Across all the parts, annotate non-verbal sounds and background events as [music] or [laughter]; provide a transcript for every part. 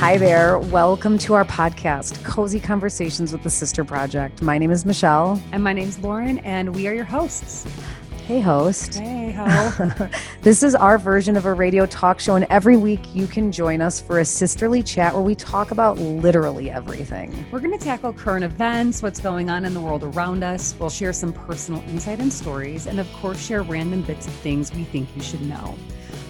Hi there. Welcome to our podcast, Cozy Conversations with the Sister Project. My name is Michelle. And my name's Lauren, and we are your hosts. Hey, host. Hey, [laughs] ho. this is our version of a radio talk show, and every week you can join us for a sisterly chat where we talk about literally everything. We're going to tackle current events, what's going on in the world around us. We'll share some personal insight and stories, and of course, share random bits of things we think you should know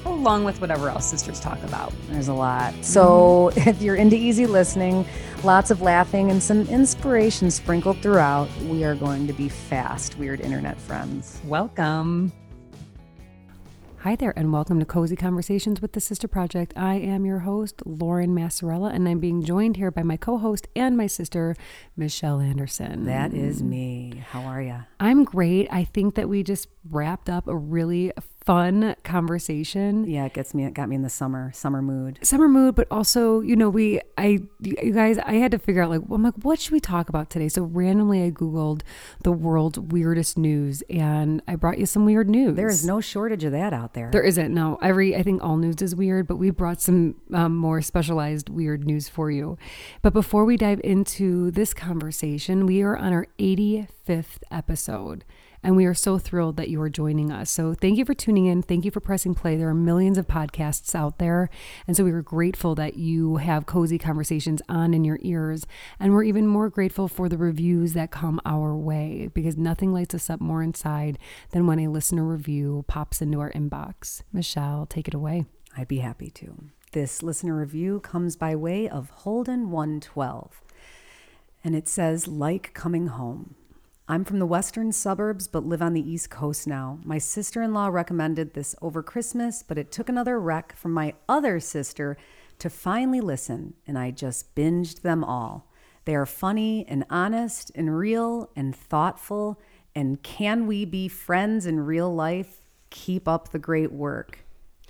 along with whatever else sisters talk about. There's a lot. So mm-hmm. [laughs] if you're into easy listening, lots of laughing, and some inspiration sprinkled throughout, we are going to be fast, weird internet friends. Welcome. Hi there, and welcome to Cozy Conversations with the Sister Project. I am your host, Lauren Massarella, and I'm being joined here by my co host and my sister, Michelle Anderson. That is me. How are you? I'm great. I think that we just wrapped up a really fun conversation. Yeah, it gets me. It got me in the summer summer mood. Summer mood, but also, you know, we, I, you guys, I had to figure out like, I'm like, what should we talk about today? So randomly, I googled the world's weirdest news, and I brought you some weird news. There is no shortage of that out there. There isn't. No, every I think all news is weird, but we brought some um, more specialized weird news for you. But before we dive into this conversation, we are on our 85th episode. And we are so thrilled that you are joining us. So thank you for tuning in. Thank you for pressing play. There are millions of podcasts out there. And so we are grateful that you have cozy conversations on in your ears. And we're even more grateful for the reviews that come our way because nothing lights us up more inside than when a listener review pops into our inbox. Michelle, take it away. I'd be happy to. This listener review comes by way of Holden 112. And it says, like coming home. I'm from the western suburbs but live on the East Coast now. My sister in law recommended this over Christmas, but it took another rec from my other sister to finally listen, and I just binged them all. They are funny and honest and real and thoughtful. And can we be friends in real life? Keep up the great work.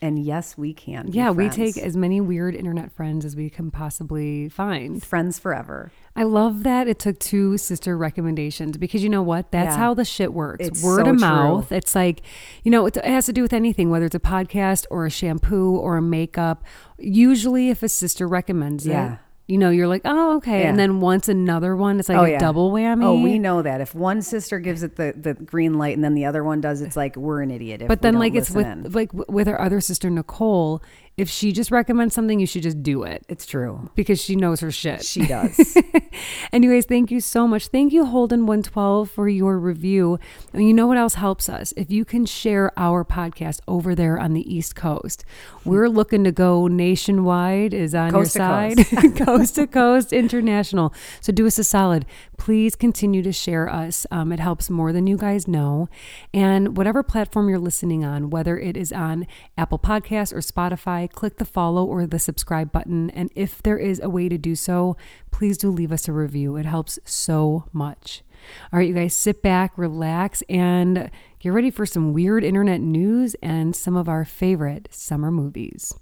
And yes, we can. Yeah, we take as many weird internet friends as we can possibly find. Friends forever. I love that it took two sister recommendations because you know what? That's yeah. how the shit works. It's Word so of mouth. True. It's like, you know, it has to do with anything, whether it's a podcast or a shampoo or a makeup. Usually, if a sister recommends yeah. it, you know, you're like, oh, okay. Yeah. And then once another one, it's like oh, a yeah. double whammy. Oh, we know that. If one sister gives it the, the green light and then the other one does, it's like we're an idiot. but then, like, it's with in. like with our other sister Nicole, if she just recommends something, you should just do it. It's true. Because she knows her shit. She does. [laughs] Anyways, thank you so much. Thank you, Holden112, for your review. And you know what else helps us? If you can share our podcast over there on the East Coast. We're looking to go nationwide, is on coast your side, coast. [laughs] coast to coast, international. So do us a solid. Please continue to share us. Um, it helps more than you guys know. And whatever platform you're listening on, whether it is on Apple Podcasts or Spotify, click the follow or the subscribe button. And if there is a way to do so, please do leave us a review. It helps so much. All right, you guys, sit back, relax, and get ready for some weird internet news and some of our favorite summer movies.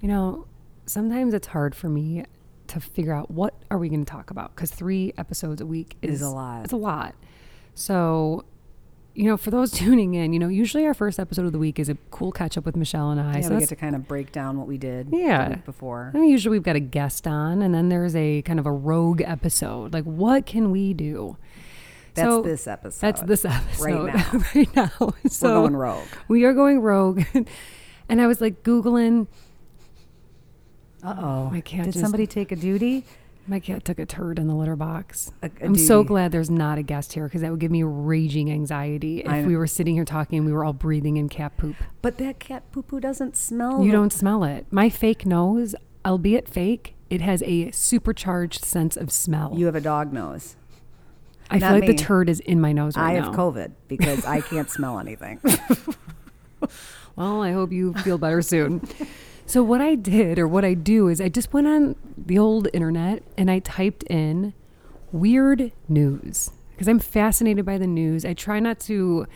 You know, sometimes it's hard for me to figure out what are we going to talk about because three episodes a week is, is a lot. It's a lot. So you know, for those [laughs] tuning in, you know, usually our first episode of the week is a cool catch up with Michelle and I. Yeah, so we get to kind of break down what we did yeah. before. And usually we've got a guest on, and then there's a kind of a rogue episode. Like, what can we do? That's so, this episode. That's this [laughs] episode right [laughs] now. right now. So We're going rogue. We are going rogue, and I was like googling. Uh oh! I can't. Did just, somebody take a duty? My cat took a turd in the litter box. I'm duty. so glad there's not a guest here because that would give me raging anxiety if we were sitting here talking and we were all breathing in cat poop. But that cat poo poo doesn't smell. You don't smell it. My fake nose, albeit fake, it has a supercharged sense of smell. You have a dog nose. I Not feel like me. the turd is in my nose right now. I now. have COVID because I [laughs] can't smell anything. well, I hope you feel better soon. [laughs] So what I did or what I do is I just went on the old internet and I typed in weird news because I'm fascinated by the news. I try not to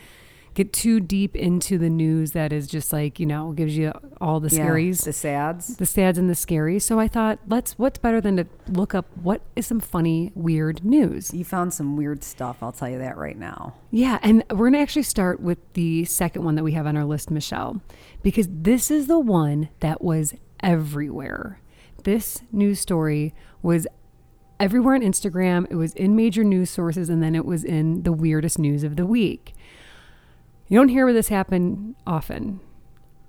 get too deep into the news that is just like, you know, gives you all the Yeah, scaries. the sads. the sads and the scaries. So I thought, let's what's better than to look up what is some funny weird news. You found some weird stuff. I'll tell you that right now. Yeah, and we're going to actually start with the second one that we have on our list, Michelle, because this is the one that was everywhere. this news story was everywhere on Instagram. It was in major news sources, and then it was in the weirdest news of the week. You don't hear this happen often.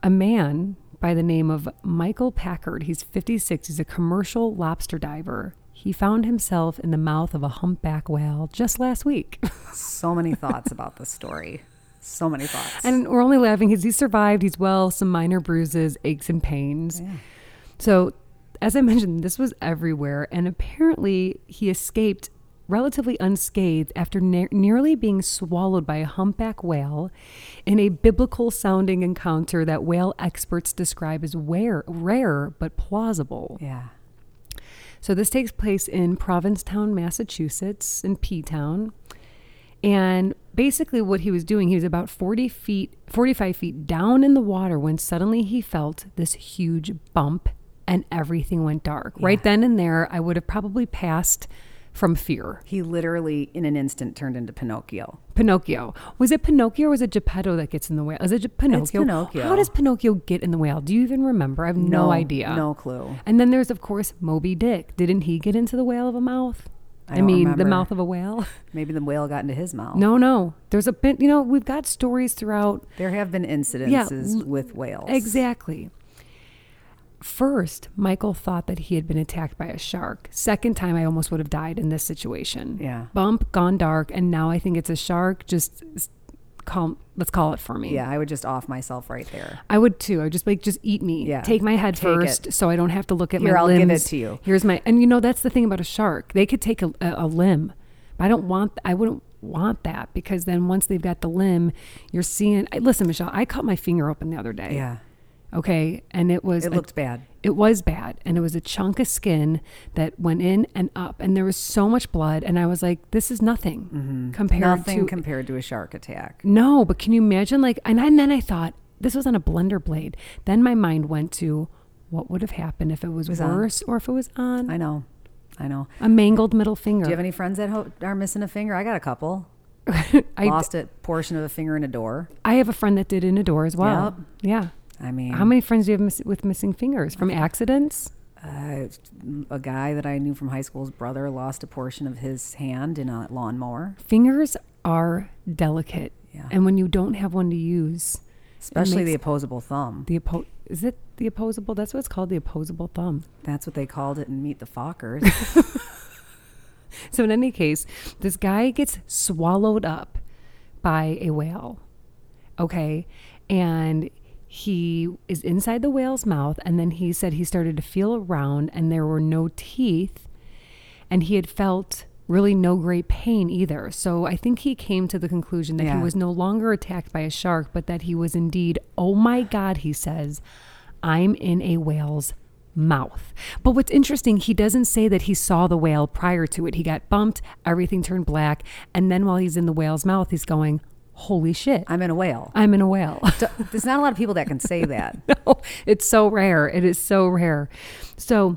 A man by the name of Michael Packard, he's 56, he's a commercial lobster diver. He found himself in the mouth of a humpback whale just last week. So many thoughts about this story. [laughs] So many thoughts. and we're only laughing because he survived. He's well, some minor bruises, aches, and pains. Yeah. So, as I mentioned, this was everywhere, and apparently he escaped relatively unscathed after ne- nearly being swallowed by a humpback whale in a biblical sounding encounter that whale experts describe as rare, rare but plausible. yeah. So this takes place in Provincetown, Massachusetts, in P Town. And basically, what he was doing, he was about 40 feet, 45 feet down in the water when suddenly he felt this huge bump and everything went dark. Right then and there, I would have probably passed from fear. He literally, in an instant, turned into Pinocchio. Pinocchio. Was it Pinocchio or was it Geppetto that gets in the whale? Is it Pinocchio? It's Pinocchio. How does Pinocchio get in the whale? Do you even remember? I have no, idea. No clue. And then there's, of course, Moby Dick. Didn't he get into the whale of a mouth? I I, mean, the mouth of a whale. [laughs] Maybe the whale got into his mouth. No, no. There's a bit, you know, we've got stories throughout. There have been incidences l- with whales. Exactly. First, Michael thought that he had been attacked by a shark. Second time, I almost would have died in this situation. Yeah. Bump, gone dark, and now I think it's a shark. Just call, let's call it for me. Yeah, I would just off myself right there. I would too. I would just like just eat me. Yeah. Take my head Take first, it. so I don't have to look at Here, my I'll limbs. give it to you. Here's my and you know that's the thing about a shark. They could take a, a, a limb, but I don't want. I wouldn't want that because then once they've got the limb, you're seeing. I- Listen, Michelle, I cut my finger open the other day. Yeah. Okay, and it was It a- looked bad. it was bad, and it was a chunk of skin that went in and up, and there was so much blood, and I was like, "This is nothing compared Mm-hmm. Nothing to compared to a shark attack. no, but can you imagine? Like, and, I, and then I thought this was on a blender blade. Then my mind went to what would have happened if it was, Was on. worse or if it was on I know. I know. a mangled middle finger. Do you have any friends that ho- are missing a finger? I got a couple. [laughs] I, Lost a portion of a finger in a door. I have a friend that did in a door as well. Yeah. I mean, How many friends do you have miss- with missing fingers from accidents? Uh, a guy that I knew from high school's brother lost a portion of his hand in a lawnmower, Fingers are delicate, Yeah. and when you don't have one to use, especially the opposable thumb. the oppo- is it the opposable? That's what it's called, the opposable thumb. That's what they called it in Meet the Fockers. [laughs] So in any case, this guy gets swallowed up by a whale. Okay? And he is inside the whale's mouth and then he said he started to feel around and there were no teeth and he had felt really no great pain either. So I think he came to the conclusion that Yeah. he was no longer attacked by a shark, but that he was indeed, oh my God, he says, I'm in a whale's mouth. But what's interesting, he doesn't say that he saw the whale prior to it. He got bumped, everything turned black, and then while he's in the whale's mouth, he's going, Holy shit, I'm in a whale. I'm in a whale. [laughs] There's not a lot of people that can say [laughs] that. no, it's so rare. It is so rare. So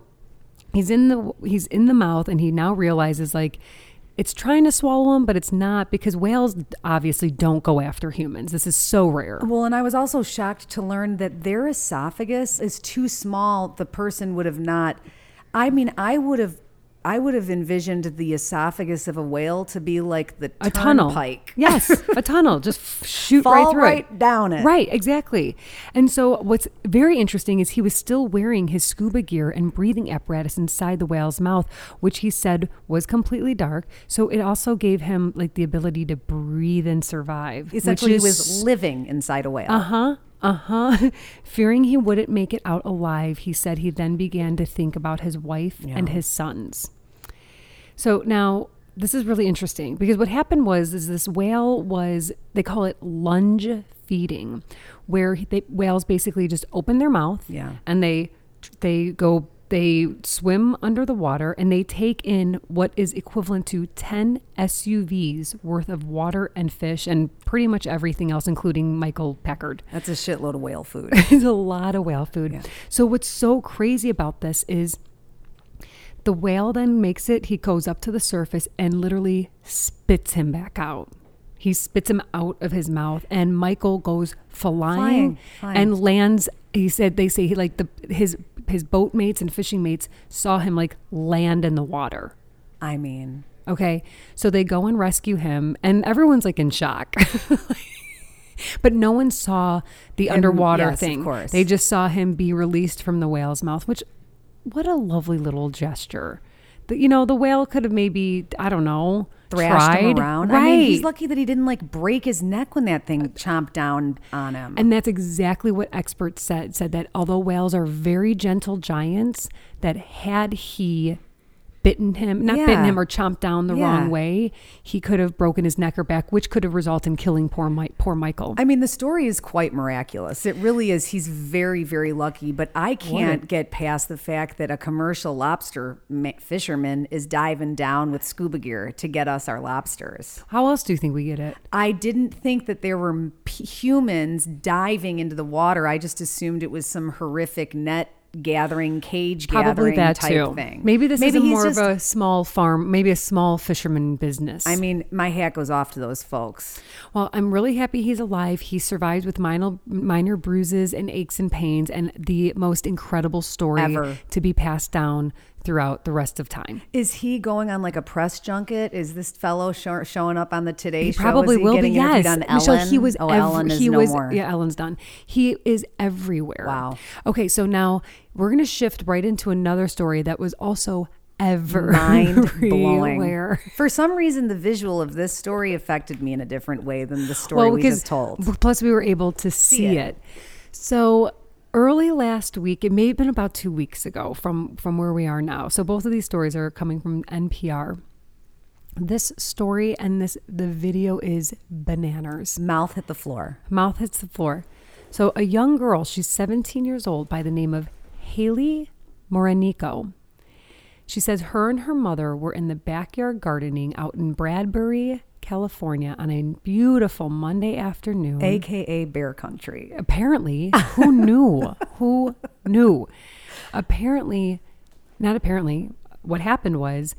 he's in the he's in the mouth and he now realizes like it's trying to swallow him, but it's not because whales obviously don't go after humans. This is so rare. Well, and I was also shocked to learn that their esophagus is too small. The person would have not. I mean, I would have. I would have envisioned the esophagus of a whale to be like the A tunnel. turnpike. [laughs] Yes, a tunnel. Just shoot Fall right through right it. down it. Right, exactly. And so what's very interesting is he was still wearing his scuba gear and breathing apparatus inside the whale's mouth, which he said was completely dark. So it also gave him like the ability to breathe and survive. Essentially, which he is was living inside a whale. Uh huh. Uh huh. [laughs] Fearing he wouldn't make it out alive, he said he then began to think about his wife and his sons. So now this is really interesting because what happened was is this whale was they call it lunge feeding, where they, whales basically just open their mouth Yeah. and they they go they swim under the water and they take in what is equivalent to 10 SUVs worth of water and fish and pretty much everything else including Michael Packard. That's a shitload of whale food. [laughs] It's a lot of whale food. Yeah. So what's so crazy about this is the whale then makes it, he goes up to the surface and literally spits him back out. He spits him out of his mouth and Michael goes flying, Flying, flying. and lands he said they say he like the his his boat mates and fishing mates saw him like land in the water. I mean, Okay. So they go and rescue him, and everyone's like in shock. [laughs] but no one saw the underwater yes, of thing. course. They just saw him be released from the whale's mouth, which, what a lovely little gesture. The, you know, the whale could have maybe, I don't know, thrashed tried. him around. Right. I mean, he's lucky that he didn't like break his neck when that thing chomped down on him. And that's exactly what experts said. Said that although whales are very gentle giants, that had he bitten him, not bitten him or chomped down the Yeah. wrong way, he could have broken his neck or back, which could have resulted in killing poor Mike, poor Michael. I mean, the story is quite miraculous. It really is. He's very, very lucky. But I can't get past the fact that a commercial lobster ma- fisherman is diving down with scuba gear to get us our lobsters. How else do you think we get it? I didn't think that there were p- humans diving into the water. I just assumed it was some horrific net gathering, cage Probably gathering that type too. thing. Maybe this is a he's more just- of a small farm, maybe a small fisherman business. I mean, my hat goes off to those folks. Well, I'm really happy he's alive. He survived with minor minor bruises and aches and pains, and the most incredible story Ever. to be passed down throughout the rest of time. Is he going on like a press junket? Is this fellow show, showing up on the Today He Show? probably he will be. Yes, on Michelle. He was. Oh, ev- Ellen is he no was. more. Yeah, Ellen's done. He is everywhere. Wow. Okay, so now we're gonna shift right into another story that was also ever [laughs] Mind blowing. For some reason, the visual of this story affected me in a different way than the story we just told. Plus, we were able to see, it. it. So early last week, it may have been about two weeks ago from from where we are now. So both of these stories are coming from NPR. This story and this the video is bananas. Mouth hit the floor. Mouth hits the floor. So a young girl, she's 17 years old, by the name of Haley Morinico. She says her and her mother were in the backyard gardening out in Bradbury, California on a beautiful Monday afternoon. AKA Bear Country. apparently, who [laughs] knew? who knew? Apparently, not apparently, what happened was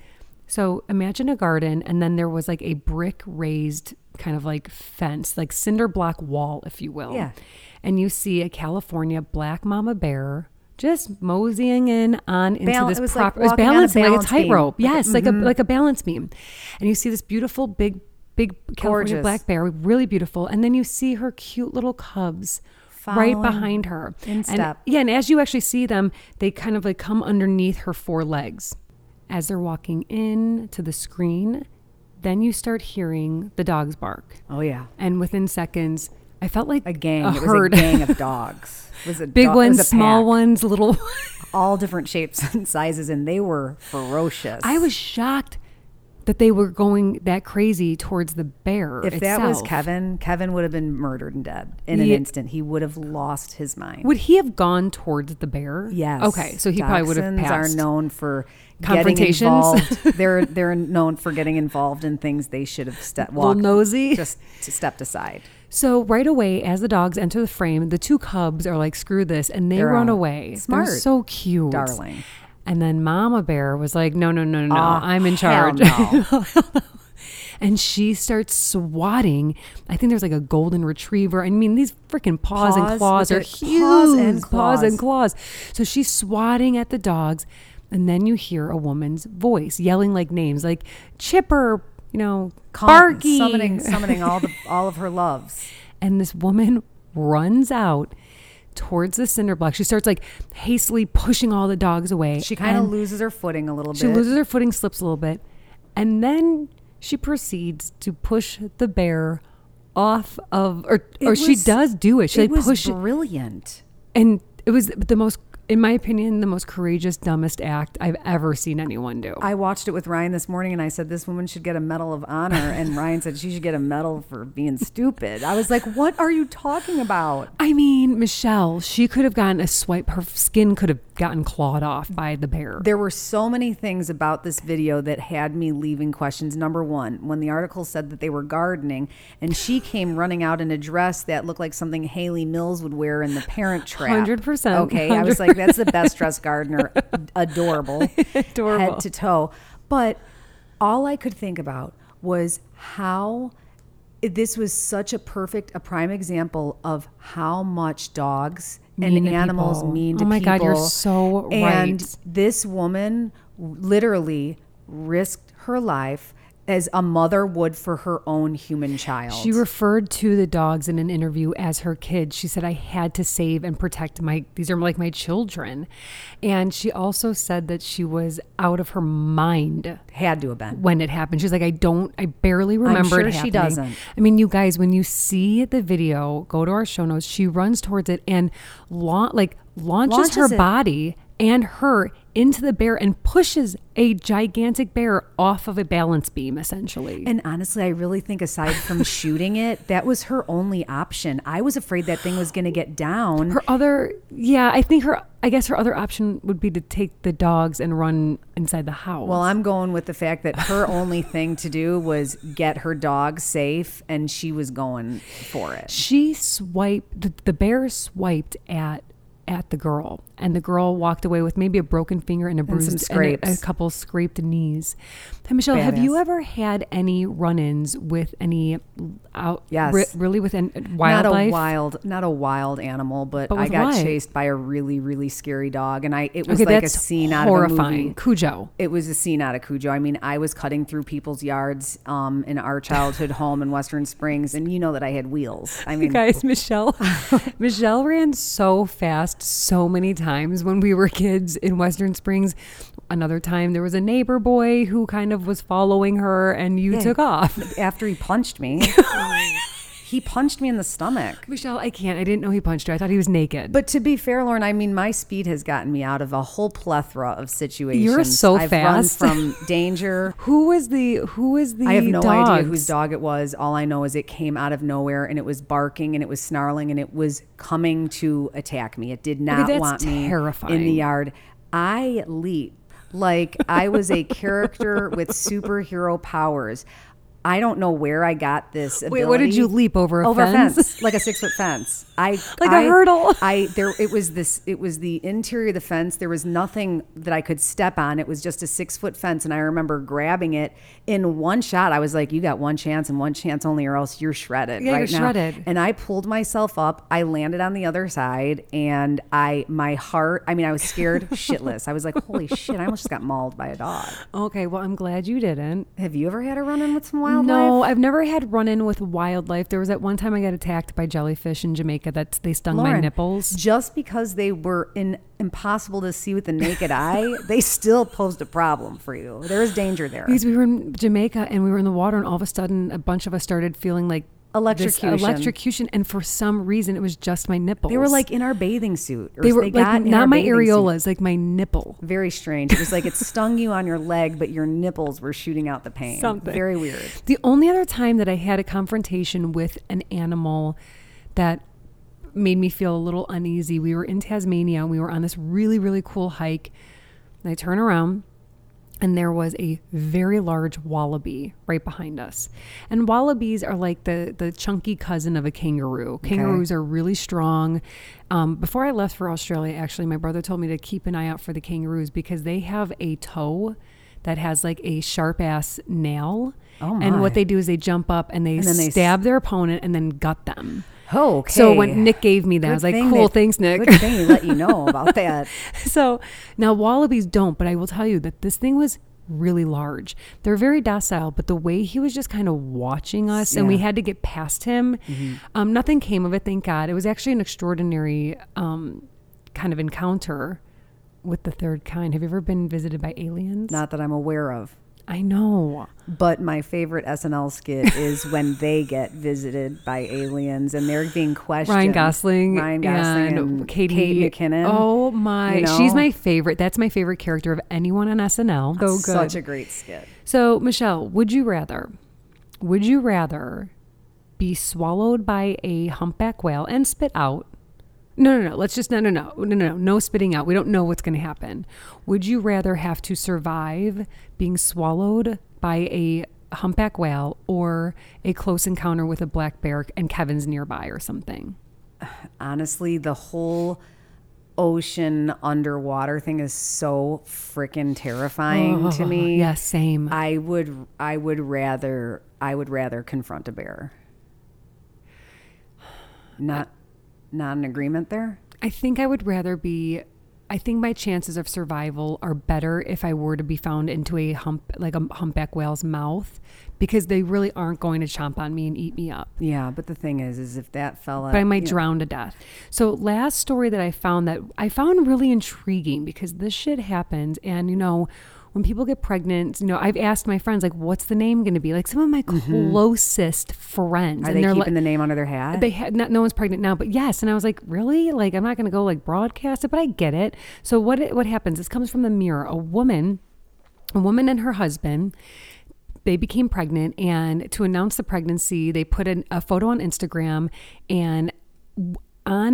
so imagine a garden, and then there was like a brick raised kind of like fence, like cinder block wall, if you will. Yeah. And you see a California black mama bear just moseying in on into Bal- this it was like proper. it was walking on balancing like a balance tightrope. Like a- Yes, like a mm-hmm. like a balance beam. And you see this beautiful big big California Gorgeous. black bear, really beautiful. And then you see her cute little cubs right behind her. in And- step. yeah, and as you actually see them, they kind of like come underneath her four legs. As they're walking in to the screen, then you start hearing the dogs bark. Oh yeah, And within seconds, I felt like a gang. a it was herd. a gang of [laughs] dogs. It was a Big dog- it was ones, a small pack. ones, little. [laughs] all different shapes and sizes, and they were ferocious. I was shocked that they were going that crazy towards the bear. If that was. Kevin, Kevin would have been murdered and dead in an instant. He would have lost his mind. would he have gone towards the bear? Yes. Okay, so he probably would have Dachshunds passed. are known for getting Confrontations? involved. [laughs] they're they're known for getting involved in things they should have ste- Little walked nosy. just stepped aside. So right away, as the dogs enter the frame, the two cubs are like, "Screw this," and they They're run out. away. Smart. They're so cute, Darling. And then Mama Bear was like, "No, no, no, no, no! Ah, I'm in charge." no. [laughs] and she starts swatting. I think there's like a golden retriever. I mean, these freaking paws, and claws are huge. Paws and Paws and claws. claws. So she's swatting at the dogs, and then you hear a woman's voice yelling like names, like Chipper, you know, Call- Barky, summoning summoning all the [laughs] all of her loves. and this woman runs out towards the cinder block. She starts like hastily pushing all the dogs away. She kind of loses her footing a little She bit. She loses her footing, slips a little bit, and then she proceeds to push the bear off of, or It or she does do it. She it like was push, brilliant. and it was the most, in my opinion, the most courageous, dumbest act I've ever seen anyone do. I watched it with Ryan this morning and I said, This woman should get a Medal of Honor. And [laughs] Ryan said she should get a medal for being stupid. I was like, What are you talking about? I mean, Michelle, she could have gotten a swipe. Her skin could have gotten clawed off by the bear. There were so many things about this video that had me leaving questions. Number one, when the article said that they were gardening and she came running out in a dress that looked like something Hayley Mills would wear in the parent trap. 100%. Okay. I was like, That's the best dressed gardener. Adorable. [laughs] Adorable. Head to toe. But all I could think about was how this was such a perfect, a prime example of how much dogs Mean and animals people. mean oh to Oh my people. God, you're so And right. this woman literally risked her life as a mother would for her own human child. She referred to the dogs in an interview as her kids. She said, I had to save and protect my, these are like my children. And she also said that she was out of her mind had to have been. when it happened. She's like, I don't, I barely remember sure it she doesn't. I mean, you guys, when you see the video, go to our show notes. She runs towards it and la- like launches, Launches her it. body and her into the bear and pushes a gigantic bear off of a balance beam, essentially. And honestly, I really think aside from [laughs] shooting it, that was her only option. I was afraid that thing was going to get down. her other, yeah, I think her, I guess her other option would be to take the dogs and run inside the house. Well, I'm going with the fact that her only thing to do was get her dog safe, and she was going for it. she swiped the, the bear swiped at at the girl and the girl walked away with maybe a broken finger and a bruised some and a- a, couple scraped knees hey, michelle have you ever had any run-ins with any out Yes. re- really with an, Not a wildlife wild, not a wild animal, but, But I got chased by a really, really scary dog, and I it was okay like a scene out of a horrifying movie. cujo It was a scene out of Cujo. I mean, I was cutting through people's yards um, in our childhood [laughs] home in Western Springs, and you know that I had wheels. I You mean, guys, Michelle, [laughs] Michelle ran so fast so many times when we were kids in Western Springs. Another time there was a neighbor boy who kind of was following her and you Yeah. took off. after he punched me, [laughs] oh he punched me in the stomach. Michelle, I can't. I didn't know he punched you. I thought he was naked. But to be fair, Lauren, I mean, my speed has gotten me out of a whole plethora of situations. You're so I've fast. run from [laughs] danger. who was the who was the I have no idea whose dog it was. All I know is it came out of nowhere and it was barking and it was snarling and it was coming to attack me. It did not that's want me in the yard. I leap like I was a character with superhero powers. I don't know where I got this. Wait, what did you leap over a over fence? a fence, like a six foot fence. [laughs] I Like a I- hurdle. [laughs] I there it was this it was the interior of the fence. There was nothing that I could step on. It was just a six foot fence, and I remember grabbing it in one shot. I was like, "You got one chance and one chance only, or else you're shredded Yeah, right you're now." shredded. And I pulled myself up. I landed on the other side, and I my heart. I mean, I was scared [laughs] shitless. I was like, "Holy shit!" I almost just got mauled by a dog. Okay, well, I'm glad you didn't. Have you ever had a run in with some wildlife? No, I've never had run in with wildlife. There was that one time I got attacked by jellyfish in Jamaica that they stung my nipples. Just because they were in, impossible to see with the naked eye, [laughs] they still posed a problem for you. There is danger there. Because we were in Jamaica and we were in the water, and all of a sudden, a bunch of us started feeling like Electrocution. electrocution, and for some reason, it was just my nipples. They were like in our bathing suit. Or they were got like not my bathing suit. areolas, like my nipple. Very strange. It was like it stung you on your leg, but your nipples were shooting out the pain. Something. Very weird. The only other time that I had a confrontation with an animal that made me feel a little uneasy, we were in Tasmania and we were on this really, really cool hike. And I turn around and there was a very large wallaby right behind us. And wallabies are like the the chunky cousin of a kangaroo. Kangaroos are really strong. Um, before I left for Australia, actually, my brother told me to keep an eye out for the kangaroos because they have a toe that has like a sharp ass nail. Oh, And what they do is they jump up and they, then they s- stab their opponent and then gut them. Oh, okay. So when Nick gave me that, I was like, "Cool, they- thanks, Nick." Good thing he let you know [laughs] about that. so now wallabies don't, but I will tell you that this thing was really large. They're very docile, but the way he was just kind of watching us and we had to get past him, um, nothing came of it, thank God. It was actually an extraordinary um, kind of encounter with the third kind. Have you ever been visited by aliens? Not that I'm aware of. I know. But my favorite SNL skit is when [laughs] they get visited by aliens and they're being questioned. Ryan Gosling, Ryan Gosling, and, Katie Kate McKinnon. Oh my, you she's my favorite. That's my favorite character of anyone on SNL. So good. Such a great skit. So, Michelle, would you rather, would you rather be swallowed by a humpback whale and spit out? No, no, no. Let's just, no, no, no, no, no, no, no spitting out. We don't know what's going to happen. Would you rather have to survive being swallowed by a humpback whale or a close encounter with a black bear and Kevin's nearby or something? Honestly, the whole ocean underwater thing is so freaking terrifying to me. Yeah, same. I would I would rather I would rather confront a bear. Not not an agreement there. I think I would rather be. I think my chances of survival are better if I were to be found into a hump, like a humpback whale's mouth, because they really aren't going to chomp on me and eat me up. Yeah, but the thing is, is if that fella, But I might you know, drown to death. So, last story that I found that I found really intriguing because this shit happens, and you know, when people get pregnant, you know, I've asked my friends like, "What's the name going to be?" Like some of my closest friends, Mm-hmm. Are and they they're keeping like, the name under their hat? they had no, no one's pregnant now, but yes. And I was like, really? Like, I'm not going to go like broadcast it, but I get it. So what it, what happens? This comes from the mirror. A woman, a woman and her husband. They became pregnant, and to announce the pregnancy, they put a photo on Instagram, and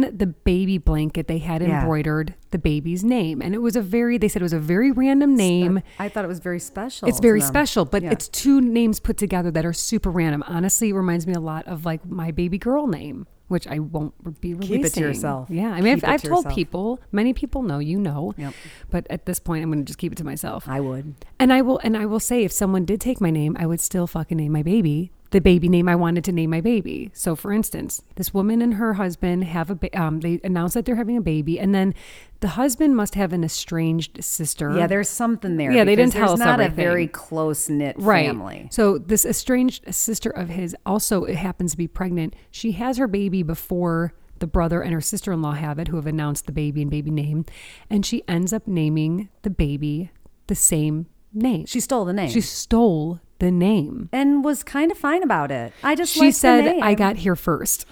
on the baby blanket, they had Yeah. embroidered the baby's name, and it was a very. They said it was a very random name. I thought it was very special. It's very special, but Yeah. it's two names put together that are super random. Honestly, it reminds me a lot of like my baby girl name, which I won't be releasing. Keep it to yourself. Yeah, I mean, Keep I've, I've to told yourself. people, many people know, you know, Yep. but at this point, I'm going to just keep it to myself. I would. And I will, and I will say, if someone did take my name, I would still fucking name my baby the baby name I wanted to name my baby. So, for instance, this woman and her husband have a, ba- um, they announce that they're having a baby, and then the husband must have an estranged sister. Yeah, there's something there. Yeah, they didn't tell us not a very close knit right. family. So this estranged sister of his also happens to be pregnant. She has her baby before the brother and her sister-in-law have it, who have announced the baby and baby name, and she ends up naming the baby the same name. She stole the name. She stole the name. and was kind of fine about it. I just She said. "I got here first. [laughs]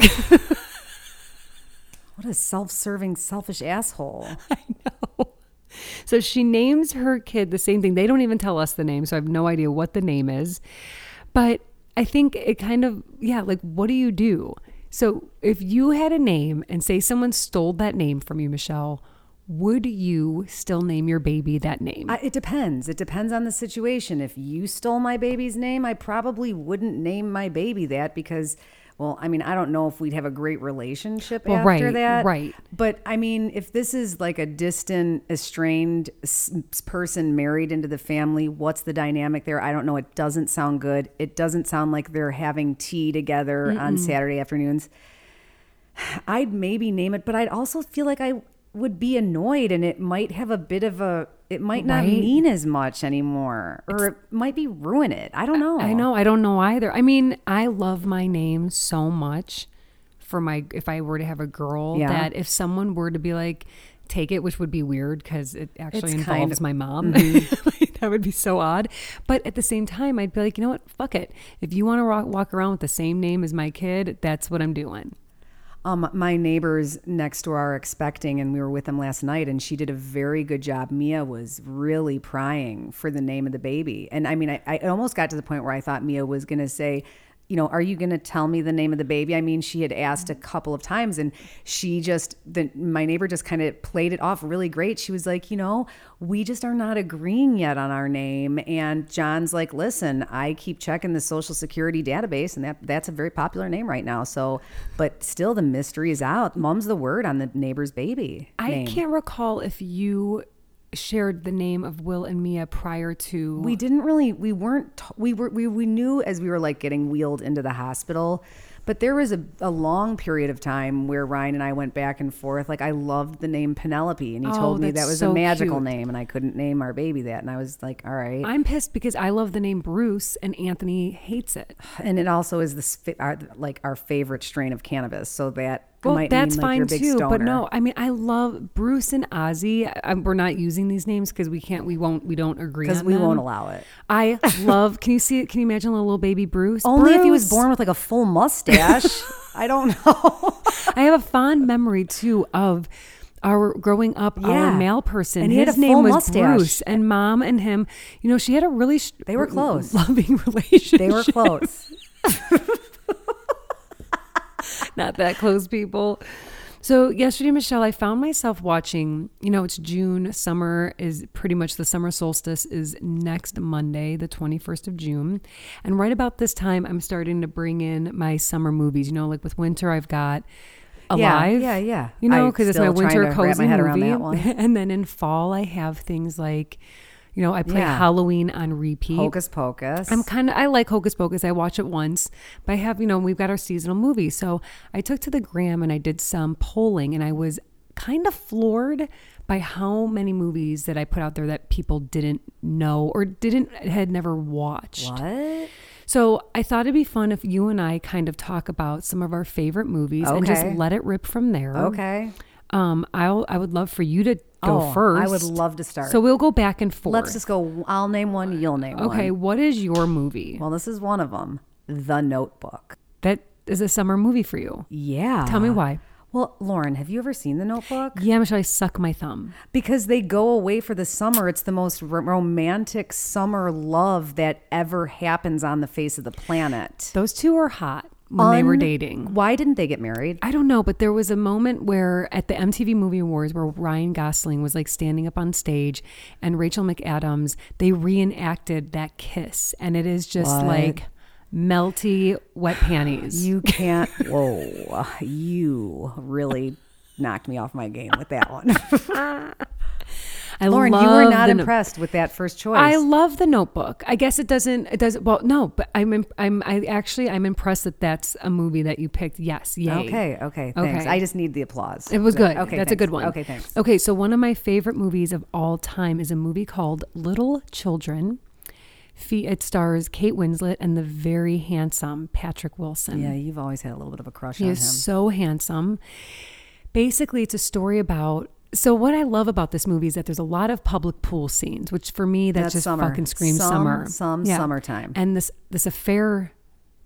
what a self-serving, selfish asshole. [laughs] I know. So she names her kid the same thing. They don't even tell us the name, so I have no idea what the name is. But I think it kind of, yeah, like what do you do? So if you had a name and say someone stole that name from you, Michelle, would you still name your baby that name? I, it depends. It depends on the situation. If you stole my baby's name, I probably wouldn't name my baby that because, well, I mean, I don't know if we'd have a great relationship Well, after right, that. right. But I mean, if this is like a distant, estranged s- person married into the family, what's the dynamic there? I don't know. It doesn't sound good. It doesn't sound like they're having tea together on Saturday afternoons. [sighs] I'd maybe name it, but I'd also feel like I would be annoyed and it might have a bit of a it might not Right. mean as much anymore or it might be ruin it. I don't know. I know. I don't know either. I mean, I love my name so much for my, if I were to have a girl, Yeah. that if someone were to be like, take it, which would be weird because it actually It's kind involves of- my mom. Mm-hmm. [laughs] that would be so odd. But at the same time, I'd be like, you know what? Fuck it. If you want to walk around with the same name as my kid, that's what I'm doing. Um, my neighbors next door are expecting, and we were with them last night, and she did a very good job. Mia was really prying for the name of the baby, and I mean, I, I almost got to the point where I thought Mia was going to say, you know, are you going to tell me the name of the baby? I mean, she had asked a mm-hmm. couple of times, and she just, the, my neighbor just kind of played it off really great. She was like, you know, we just are not agreeing yet on our name, and John's like, listen, I keep checking the social security database, and that that's a very popular name right now. So, but still, the mystery is out. Mom's the word on the neighbor's baby. I name. can't recall if you shared the name of Will and Mia prior to. we didn't really we weren't we were we, we knew as we were like getting wheeled into the hospital but there was a, a long period of time where ryan and i went back and forth like i loved the name penelope and he Oh, told me that was so a magical cute. name and i couldn't name our baby that and i was like all right I'm pissed because I love the name Bruce and Anthony hates it. and it also is this our, like our favorite strain of cannabis so that Well, that's mean like fine too. But no, I mean, I love Bruce and Ozzy. I, we're not using these names because we can't, we won't, we don't agree because we them. won't allow it I [laughs] love. Can you see it? Can you imagine a little baby Bruce? only if he was born with like a full mustache [laughs] i don't know [laughs] I have a fond memory too of our growing up. Our Yeah. male person, And he had his a name full was mustache. Bruce, and mom and him. You know, she had a really sh- They were close. loving relationship. they were close [laughs] not that close people. So yesterday, Michelle, I found myself watching. You know, it's June. Summer is pretty much the summer solstice is next Monday, the twenty first of June, and right about this time, I'm starting to bring in my summer movies. You know, like with winter, I've got Alive. yeah, yeah. yeah. You know, because it's my winter cozy my movie. [laughs] and then in fall, I have things like. You know, I play Yeah. Halloween on repeat. Hocus Pocus. I'm kind of I like Hocus Pocus. I watch it once, but I have you know we've got our seasonal movies. So I took to the gram and I did some polling, and I was kind of floored by how many movies that I put out there that people didn't know or didn't had never watched. what? So I thought it'd be fun if you and I kind of talk about some of our favorite movies and just let it rip from there. Okay. Um, I'll I would love for you to go Oh, first. I would love to start. So we'll go back and forth. Let's just go. I'll name one. You'll name one. Okay, what is your movie? Well, this is one of them. The Notebook. That is a summer movie for you. Yeah. Tell me why. Well, Lauren, have you ever seen The Notebook? Yeah, Michelle, I suck my thumb. Because they go away for the summer. It's the most r- romantic summer love that ever happens on the face of the planet. Those two are hot when they were dating. Why didn't they get married? I don't know, but there was a moment where at the MTV Movie Awards where Ryan Gosling was like standing up on stage and Rachel McAdams, they reenacted that kiss. And it is just What? like melty wet [sighs] panties. You can't. Whoa. You really knocked me off my game with that one. [laughs] [laughs] I Lauren, you were not the no- impressed with that first choice. I love the Notebook. I guess it doesn't. It doesn't. Well, no, but I'm. im- I'm. I actually. I'm impressed that that's a movie that you picked. Yes. Yay. okay. Okay. Thanks. Okay. I just need the applause. It was good. Okay. That's a good one. Okay. Thanks. Okay, so one of my favorite movies of all time is a movie called Little Children. It stars Kate Winslet and the very handsome Patrick Wilson. Yeah, you've always had a little bit of a crush He on him. He is so handsome. Basically, it's a story about. So what I love about this movie is that there's a lot of public pool scenes, which for me that That's just summer. fucking screams Some- summer. some summertime. And this this affair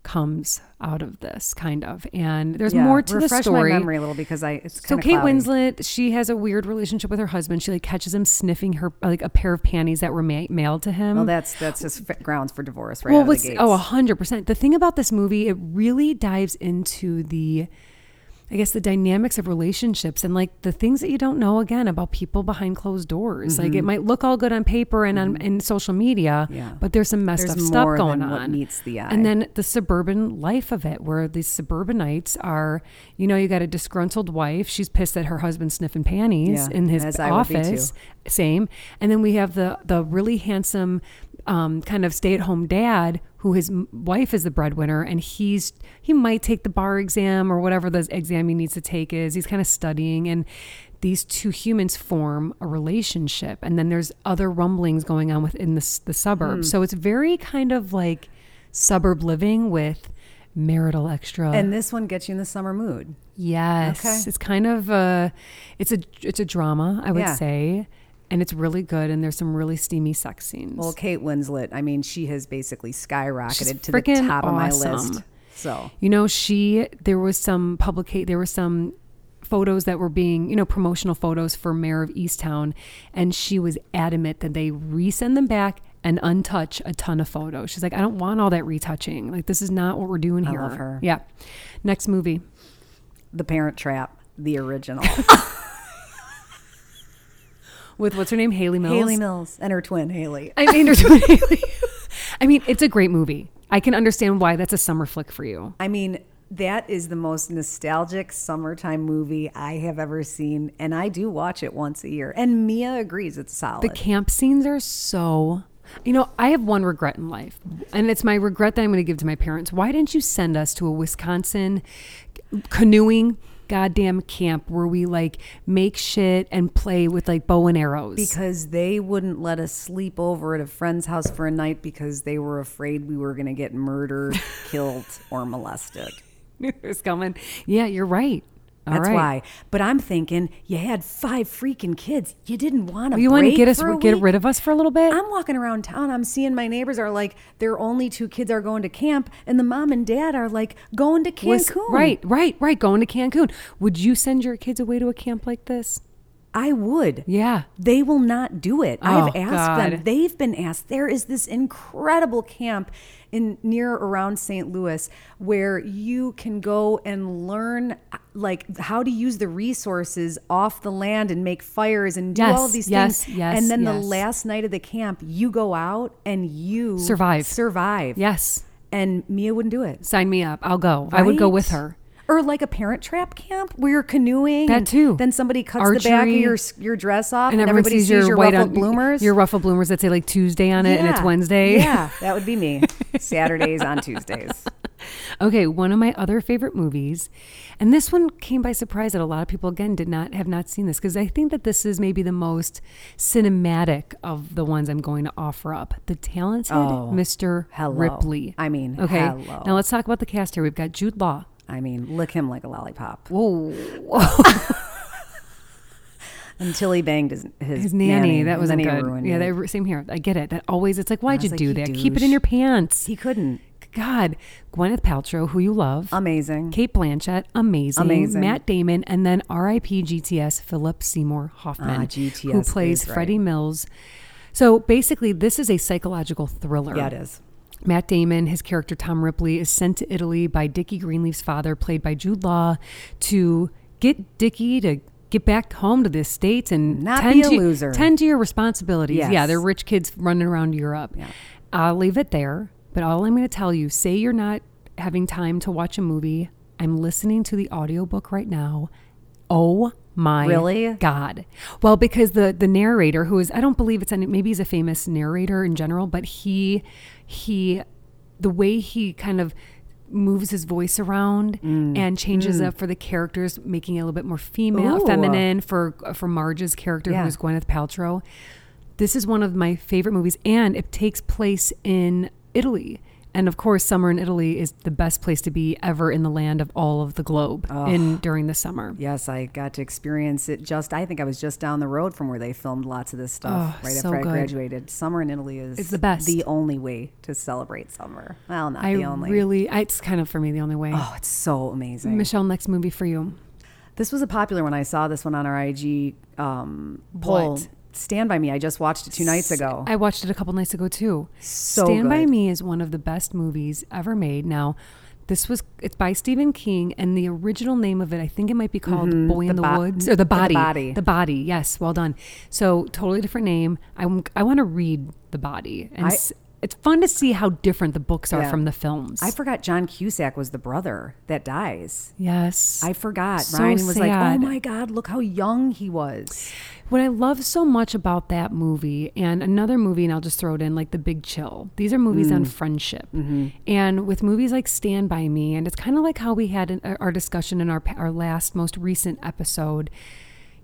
comes out of this kind of, and there's Yeah, more to the refresh story. my memory a little because I it's So Kate Winslet, she has a weird relationship with her husband. She like catches him sniffing her like a pair of panties that were ma- mailed to him. Well, that's that's just grounds for divorce, right? well, out the oh, gates. oh, a hundred percent. The thing about this movie, it really dives into the, I guess, the dynamics of relationships and like the things that you don't know again about people behind closed doors. Like it might look all good on paper and on in social media, Mm-hmm. Yeah. but there's some messed There's up stuff going on. what meets the eye. And then the suburban life of it, where these suburbanites are, you know, you got a disgruntled wife. She's pissed that her husband's sniffing panties Yeah, in his as I would be too. office. Same. And then we have the the really handsome, um, kind of stay at home dad who his wife is the breadwinner, and he's he might take the bar exam or whatever the exam he needs to take is. He's kind of studying and. These two humans form a relationship, and then there's other rumblings going on within the, the suburbs. Hmm. So it's very kind of like suburb living with marital extra. and this one gets you in the summer mood. yes, Okay. it's kind of a it's a it's a drama, I would Yeah. say, and it's really good. And there's some really steamy sex scenes. Well, Kate Winslet, I mean, she has basically skyrocketed She's to the top of my list. So You know, she there was some publicate there were some photos that were being, you know, promotional photos for Mare of Easttown and she was adamant that they resend them back and untouch a ton of photos. She's like, I don't want all that retouching. Like this is not what we're doing I here. love her. Yeah. Next movie. The Parent Trap, the original. [laughs] With what's her name? Hayley Mills. Hayley Mills and her twin Haley. I mean, her twin Haley. [laughs] I mean, it's a great movie. I can understand why that's a summer flick for you. I mean, that is the most nostalgic summertime movie I have ever seen, and I do watch it once a year. And Mia agrees it's solid. The camp scenes are so. You know, I have one regret in life, and it's my regret that I'm going to give to my parents. Why didn't you send us to a Wisconsin canoeing goddamn camp where we like make shit and play with like bow and arrows? because they wouldn't let us sleep over at a friend's house for a night because they were afraid we were going to get murdered, [laughs] killed, or molested. it was coming. Yeah, you're right. All That's right. why. But I'm thinking you had five freaking kids. You didn't want to. You want to get us get rid of us for a little bit? I'm walking around town. I'm seeing my neighbors are like their only two kids are going to camp, and the mom and dad are like going to Was- Cancun. right, right, right. Going to Cancun. Would you send your kids away to a camp like this? I would. Yeah. They will not do it. I've Oh, asked them. They've been asked. There is this incredible camp in near around St. Louis where you can go and learn like how to use the resources off the land and make fires and do Yes, all of these yes, things. yes, and then the last night of the camp, you go out and you Survive. Survive. Yes. And Mia wouldn't do it. Sign me up. I'll go. I would go with her. Or like a parent trap camp where you're canoeing. That too. Then somebody cuts the back of your your dress off, and and, everybody sees, your, your, white ruffled on, bloomers. Your ruffle bloomers that say like Tuesday on it, and it's Wednesday. Yeah, [laughs] that would be me. Saturdays on Tuesdays. [laughs] Okay, one of my other favorite movies, and this one came by surprise that a lot of people again did not have not seen this because I think that this is maybe the most cinematic of the ones I'm going to offer up. The talented Oh, Mr. hello. Ripley. I mean, okay. hello. Now let's talk about the cast here. We've got Jude Law. I mean, lick him like a lollipop Whoa, [laughs] until he banged his his, his nanny. That was then good. Yeah, that, same here. I get it. That always. It's like, why'd you was do that? you Keep it in your pants. he couldn't. God, Gwyneth Paltrow, who you love. Amazing. Cate Blanchett, amazing. Amazing. Matt Damon, and then R.I.P. GTS Philip Seymour Hoffman, Ah, GTS who plays is right. Freddie Miles. So basically, this is a psychological thriller. Yeah, it is. Matt Damon, his character Tom Ripley, is sent to Italy by Dickie Greenleaf's father, played by Jude Law, to get Dickie to get back home to the States and Not tend be a to, loser. Tend to your responsibilities. Yes. Yeah, they're rich kids running around Europe. Yeah. I'll leave it there. But all I'm going to tell you, say you're not having time to watch a movie. I'm listening to the audiobook right now. Oh my Really? God. Well, because the the narrator who is I don't believe it's any maybe he's a famous narrator in general, but he he the way he kind of moves his voice around mm. and changes mm. up for the characters, making it a little bit more female, Ooh. feminine for for Marge's character, Yeah. who is Gwyneth Paltrow. This is one of my favorite movies, and it takes place in Italy. And of course, summer in Italy is the best place to be ever in the land of all of the globe in during the summer. Yes, I got to experience it just, I think I was just down the road from where they filmed lots of this stuff Oh, right so after I good. graduated. Summer in Italy is It's the best. the only way to celebrate summer. Well, not I the only. really, it's kind of for me the only way. oh, it's so amazing. Michelle, next movie for you. This was a popular one. I saw this one on our IG um, poll. What? Stand by Me. I just watched it two nights ago. I watched it a couple nights ago too. So Stand by. Me is one of the best movies ever made. Now, this was it's by Stephen King, and the original name of it, I think it might be called Boy in Mm-hmm. The the, Bo- Woods or the The Body. Body. The Body. Yes, well done. So totally different name. I I want to read the Body, and I- s- it's fun to see how different the books are Yeah. from the films. I forgot John Cusack was the brother that dies. yes, I forgot. So Ryan was like, "Oh my god, look how young he was." What I love so much about that movie and another movie, and I'll just throw it in, like The Big Chill. These are movies Mm. on friendship, Mm-hmm. and with movies like Stand by Me, and it's kind of like how we had in, our discussion in our our last most recent episode.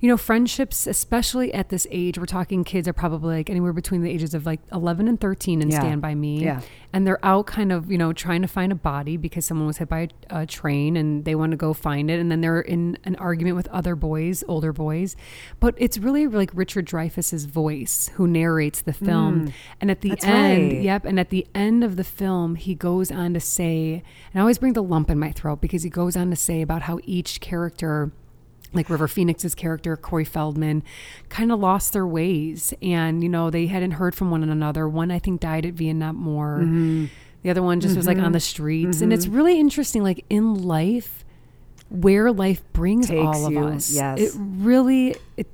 You know, friendships, especially at this age, we're talking kids are probably like anywhere between the ages of like 11 and 13 in Yeah. Stand By Me. Yeah. And they're out kind of, you know, trying to find a body because someone was hit by a, a train and they want to go find it. And then they're in an argument with other boys, older boys. But it's really like Richard Dreyfuss's voice who narrates the film. and at the Mm. End, right. yep. And at the end of the film, he goes on to say, and I always bring the lump in my throat because he goes on to say about how each character like River Phoenix's character, Corey Feldman, kind of lost their ways. And, you know, they hadn't heard from one another. One, I think, died at Vietnam War. Mm-hmm. The other one just was like on the streets. And it's really interesting, like in life, where life brings Takes all of you, us. yes. It really, it,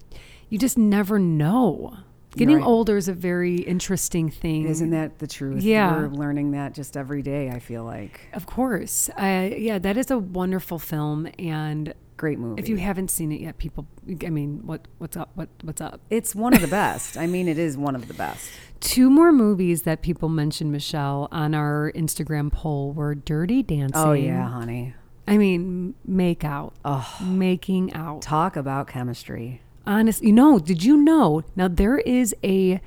you just never know. Getting right. older is a very interesting thing. Isn't that the truth? Yeah. We're learning that just every day, I feel like. Of course. Uh, yeah, that is a wonderful film. And Great movie. if you haven't seen it yet, people, I mean, what, what's up? What, what's up? it's one of the best. I mean, it is one of the best. [laughs] Two more movies that people mentioned, Michelle, on our Instagram poll were Dirty Dancing. Oh yeah, honey. I mean, make out. Oh, Making out. talk about chemistry. Honest, you know, did you know? Now, there is a,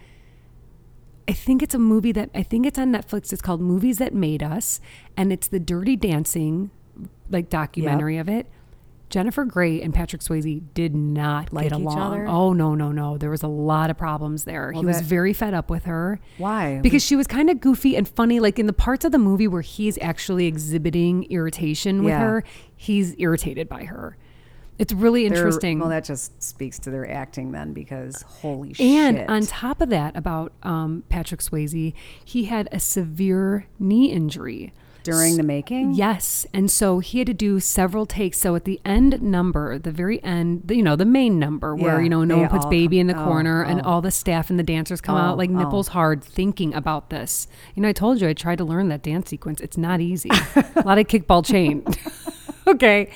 I think it's a movie that, I think it's on Netflix. It's called Movies That Made Us. And it's the Dirty Dancing, like, documentary of it. Jennifer Grey and Patrick Swayze did not Like get along. Oh, no, no, no. There was a lot of problems there. Well, he was that- very fed up with her. Why? Because she was kind of goofy and funny. Like in the parts of the movie where he's actually exhibiting irritation with Yeah. her, he's irritated by her. It's really They're- interesting. Well, that just speaks to their acting then, because holy shit. and on top of that, about um, Patrick Swayze, he had a severe knee injury. During the making, Yes. And so he had to do several takes. So at the end number, the very end, the- you know, the main number where, Yeah, you know, no one puts baby in the oh, corner oh. and oh. all the staff and the dancers come Oh, out like oh. nipples hard thinking about this. You know, I told you I tried to learn that dance sequence. It's not easy. a [laughs] lot of kickball change. [laughs] okay.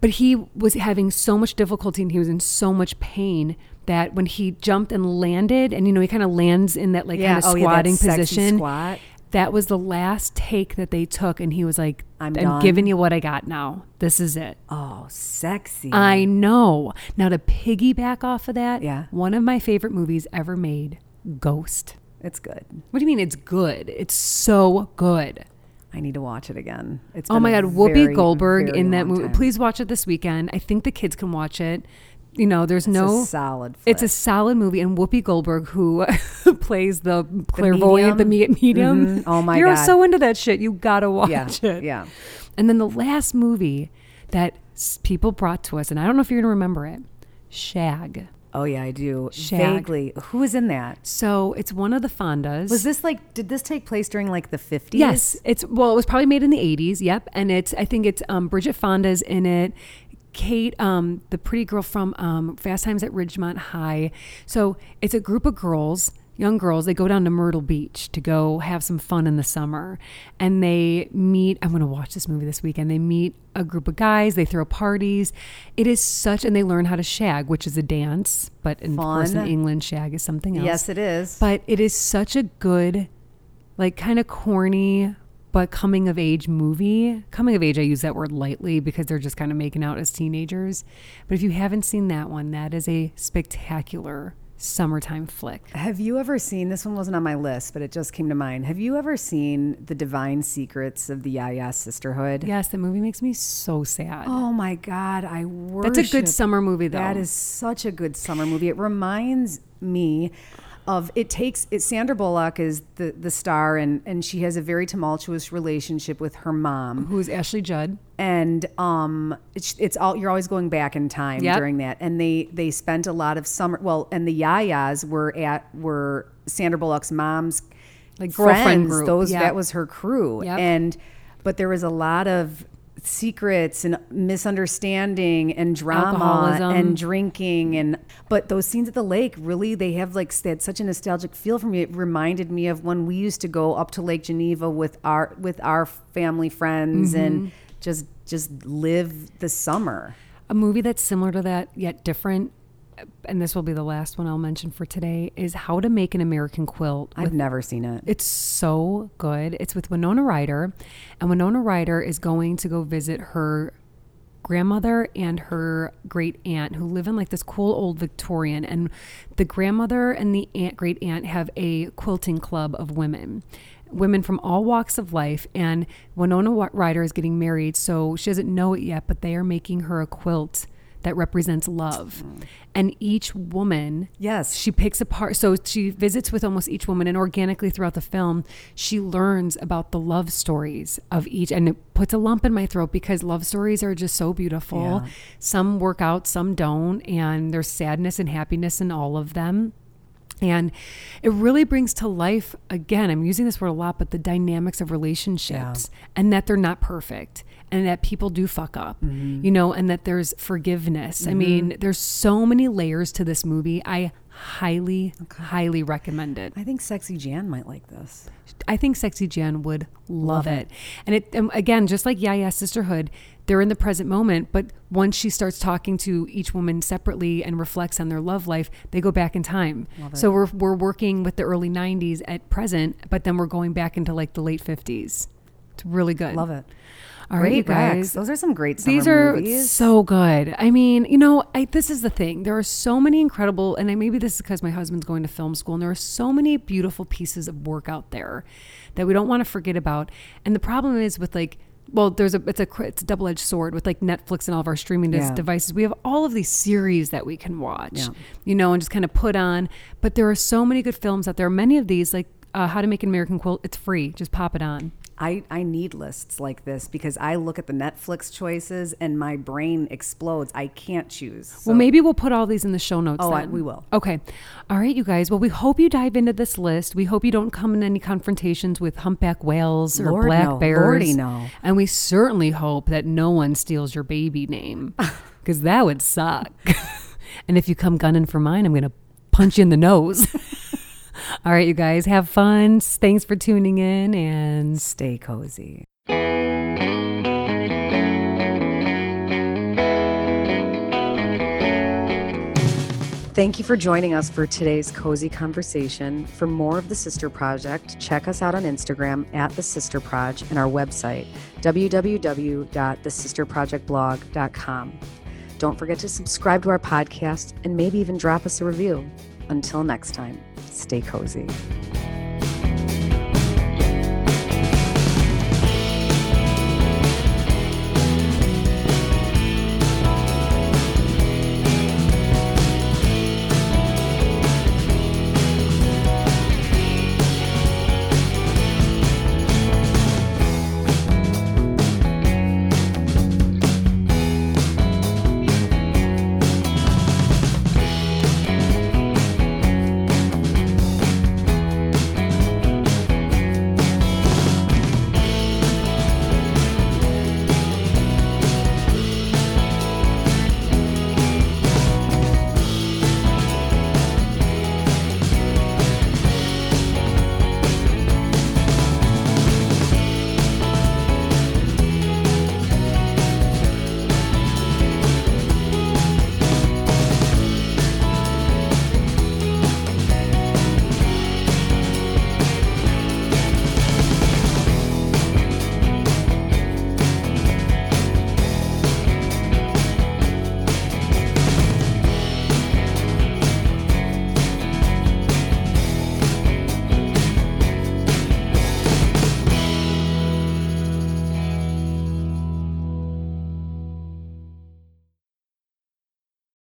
But he was having so much difficulty and he was in so much pain that when he jumped and landed, and you know, he kind of lands in that like kind of oh, yeah, squatting position. Squat. That was the last take that they took, and he was like, I'm I'm, giving you what I got now. This is it. Oh, sexy. I know. Now, to piggyback off of that, Yeah. one of my favorite movies ever made, Ghost. it's good. What do you mean it's good? It's so good. I need to watch it again. It's Oh my God, Whoopi very, Goldberg very in that movie. time. Please watch it this weekend. I think the kids can watch it. You know, there's It's no. a solid. It's a solid movie, and Whoopi Goldberg, who [laughs] plays the clairvoyant, the, medium? me- medium. Mhm. Oh my god. You're God. so into that shit. You gotta watch yeah, it. yeah. And then the last movie that people brought to us, and I don't know if you're gonna remember it, Shag. Oh yeah, I do. Shag. Vaguely. Who was in that? So it's one of the Fondas. Was this like? Did this take place during like the fifties? Yes, it's well, it was probably made in the '80s. Yep, and it's I think it's um, Bridget Fonda's in it. Kate, um, the pretty girl from um, Fast Times at Ridgemont High. So it's a group of girls, young girls. They go down to Myrtle Beach to go have some fun in the summer, and they meet. I'm going to watch this movie this weekend. They meet a group of guys. They throw parties. It is such, and they learn how to shag, which is a dance. But in, of course, in England, shag is something else. Yes, it is. But it is such a good, like kind of corny, but coming of age movie. Coming of age, I use that word lightly because they're just kind of making out as teenagers. But if you haven't seen that one, that is a spectacular summertime flick. Have you ever seen this one? Wasn't on my list, but it just came to mind. Have you ever seen the Divine Secrets of the Ya-Ya Sisterhood? Yes, the movie makes me so sad. Oh my God, I worship. That's a good summer movie, though. That is such a good summer movie. It reminds me of it takes it Sandra Bullock is the the star and and she has a very tumultuous relationship with her mom Who's Ashley Judd? and um it's, it's all you're always going back in time Yep. during that and they they spent a lot of summer well and the yayas were at were Sandra Bullock's mom's Like girlfriend friends group. those Yep. that was her crew Yep. and but there was a lot of secrets and misunderstanding and drama Alcoholism. and drinking and but those scenes at the lake really they have like they had such a nostalgic feel for me it reminded me of when we used to go up to lake geneva with our with our family friends Mm-hmm. and just just live the summer A movie that's similar to that, yet different. And this will be the last one I'll mention for today is How to Make an American Quilt i've never seen it It's so good. It's with Winona Ryder, and Winona Ryder is going to go visit her grandmother and her great aunt who live in like this cool old Victorian. And the grandmother and the aunt, great aunt have a quilting club of women. Women from all walks of life, and Winona Ryder is getting married, so she doesn't know it yet, but they are making her a quilt that represents love. Mm. And each woman yes. she picks apart so she visits with almost each woman and organically throughout the film she learns about the love stories of each and it puts a lump in my throat because love stories are just so beautiful. Yeah. some work out some don't and there's sadness and happiness in all of them. And it really brings to life again i'm using this word a lot but the dynamics of relationships and that they're not perfect and that people do fuck up you know and that there's forgiveness. I mean there's so many layers to this movie. I highly highly recommend it. I think sexy jan might like this. I think Sexy Jan would love, it. And it um, again, just like Ya-Ya Sisterhood, they're in the present moment, but once she starts talking to each woman separately and reflects on their love life, they go back in time. So we're we're working with the early 90s at present, but then we're going back into like the late 50s. It's really good. love it All great guys. those are some great summer These are movies so good. I mean, you know, I, this is the thing. There are so many incredible, and I, maybe this is because my husband's going to film school, and there are so many beautiful pieces of work out there that we don't want to forget about. And the problem is with like, well, there's a it's a it's a double edged sword with like Netflix and all of our streaming Yeah. devices. We have all of these series that we can watch, Yeah. you know, and just kind of put on. But there are so many good films out there. Many of these, like uh, How to Make an American Quilt, it's free. Just pop it on. I, I need lists like this because I look at the Netflix choices and my brain explodes. I can't choose. So- Well, maybe we'll put all these in the show notes. Oh, I- we will. Okay. All right, you guys. Well, we hope you dive into this list. We hope you don't come in any confrontations with humpback whales or Lord, black no. bears. Lordy, no. And we certainly hope that no one steals your baby name [laughs] because that would suck. [laughs] and if you come gunning for mine, I'm going to punch you in the nose. [laughs] All right, you guys, have fun. Thanks for tuning in and stay cozy. Thank you for joining us for today's cozy conversation. For more of the Sister Project, check us out on Instagram at the Sister Proj and our website www.thesisterprojectblog.com. Don't forget to subscribe to our podcast and maybe even drop us a review. Until next time. Stay cozy.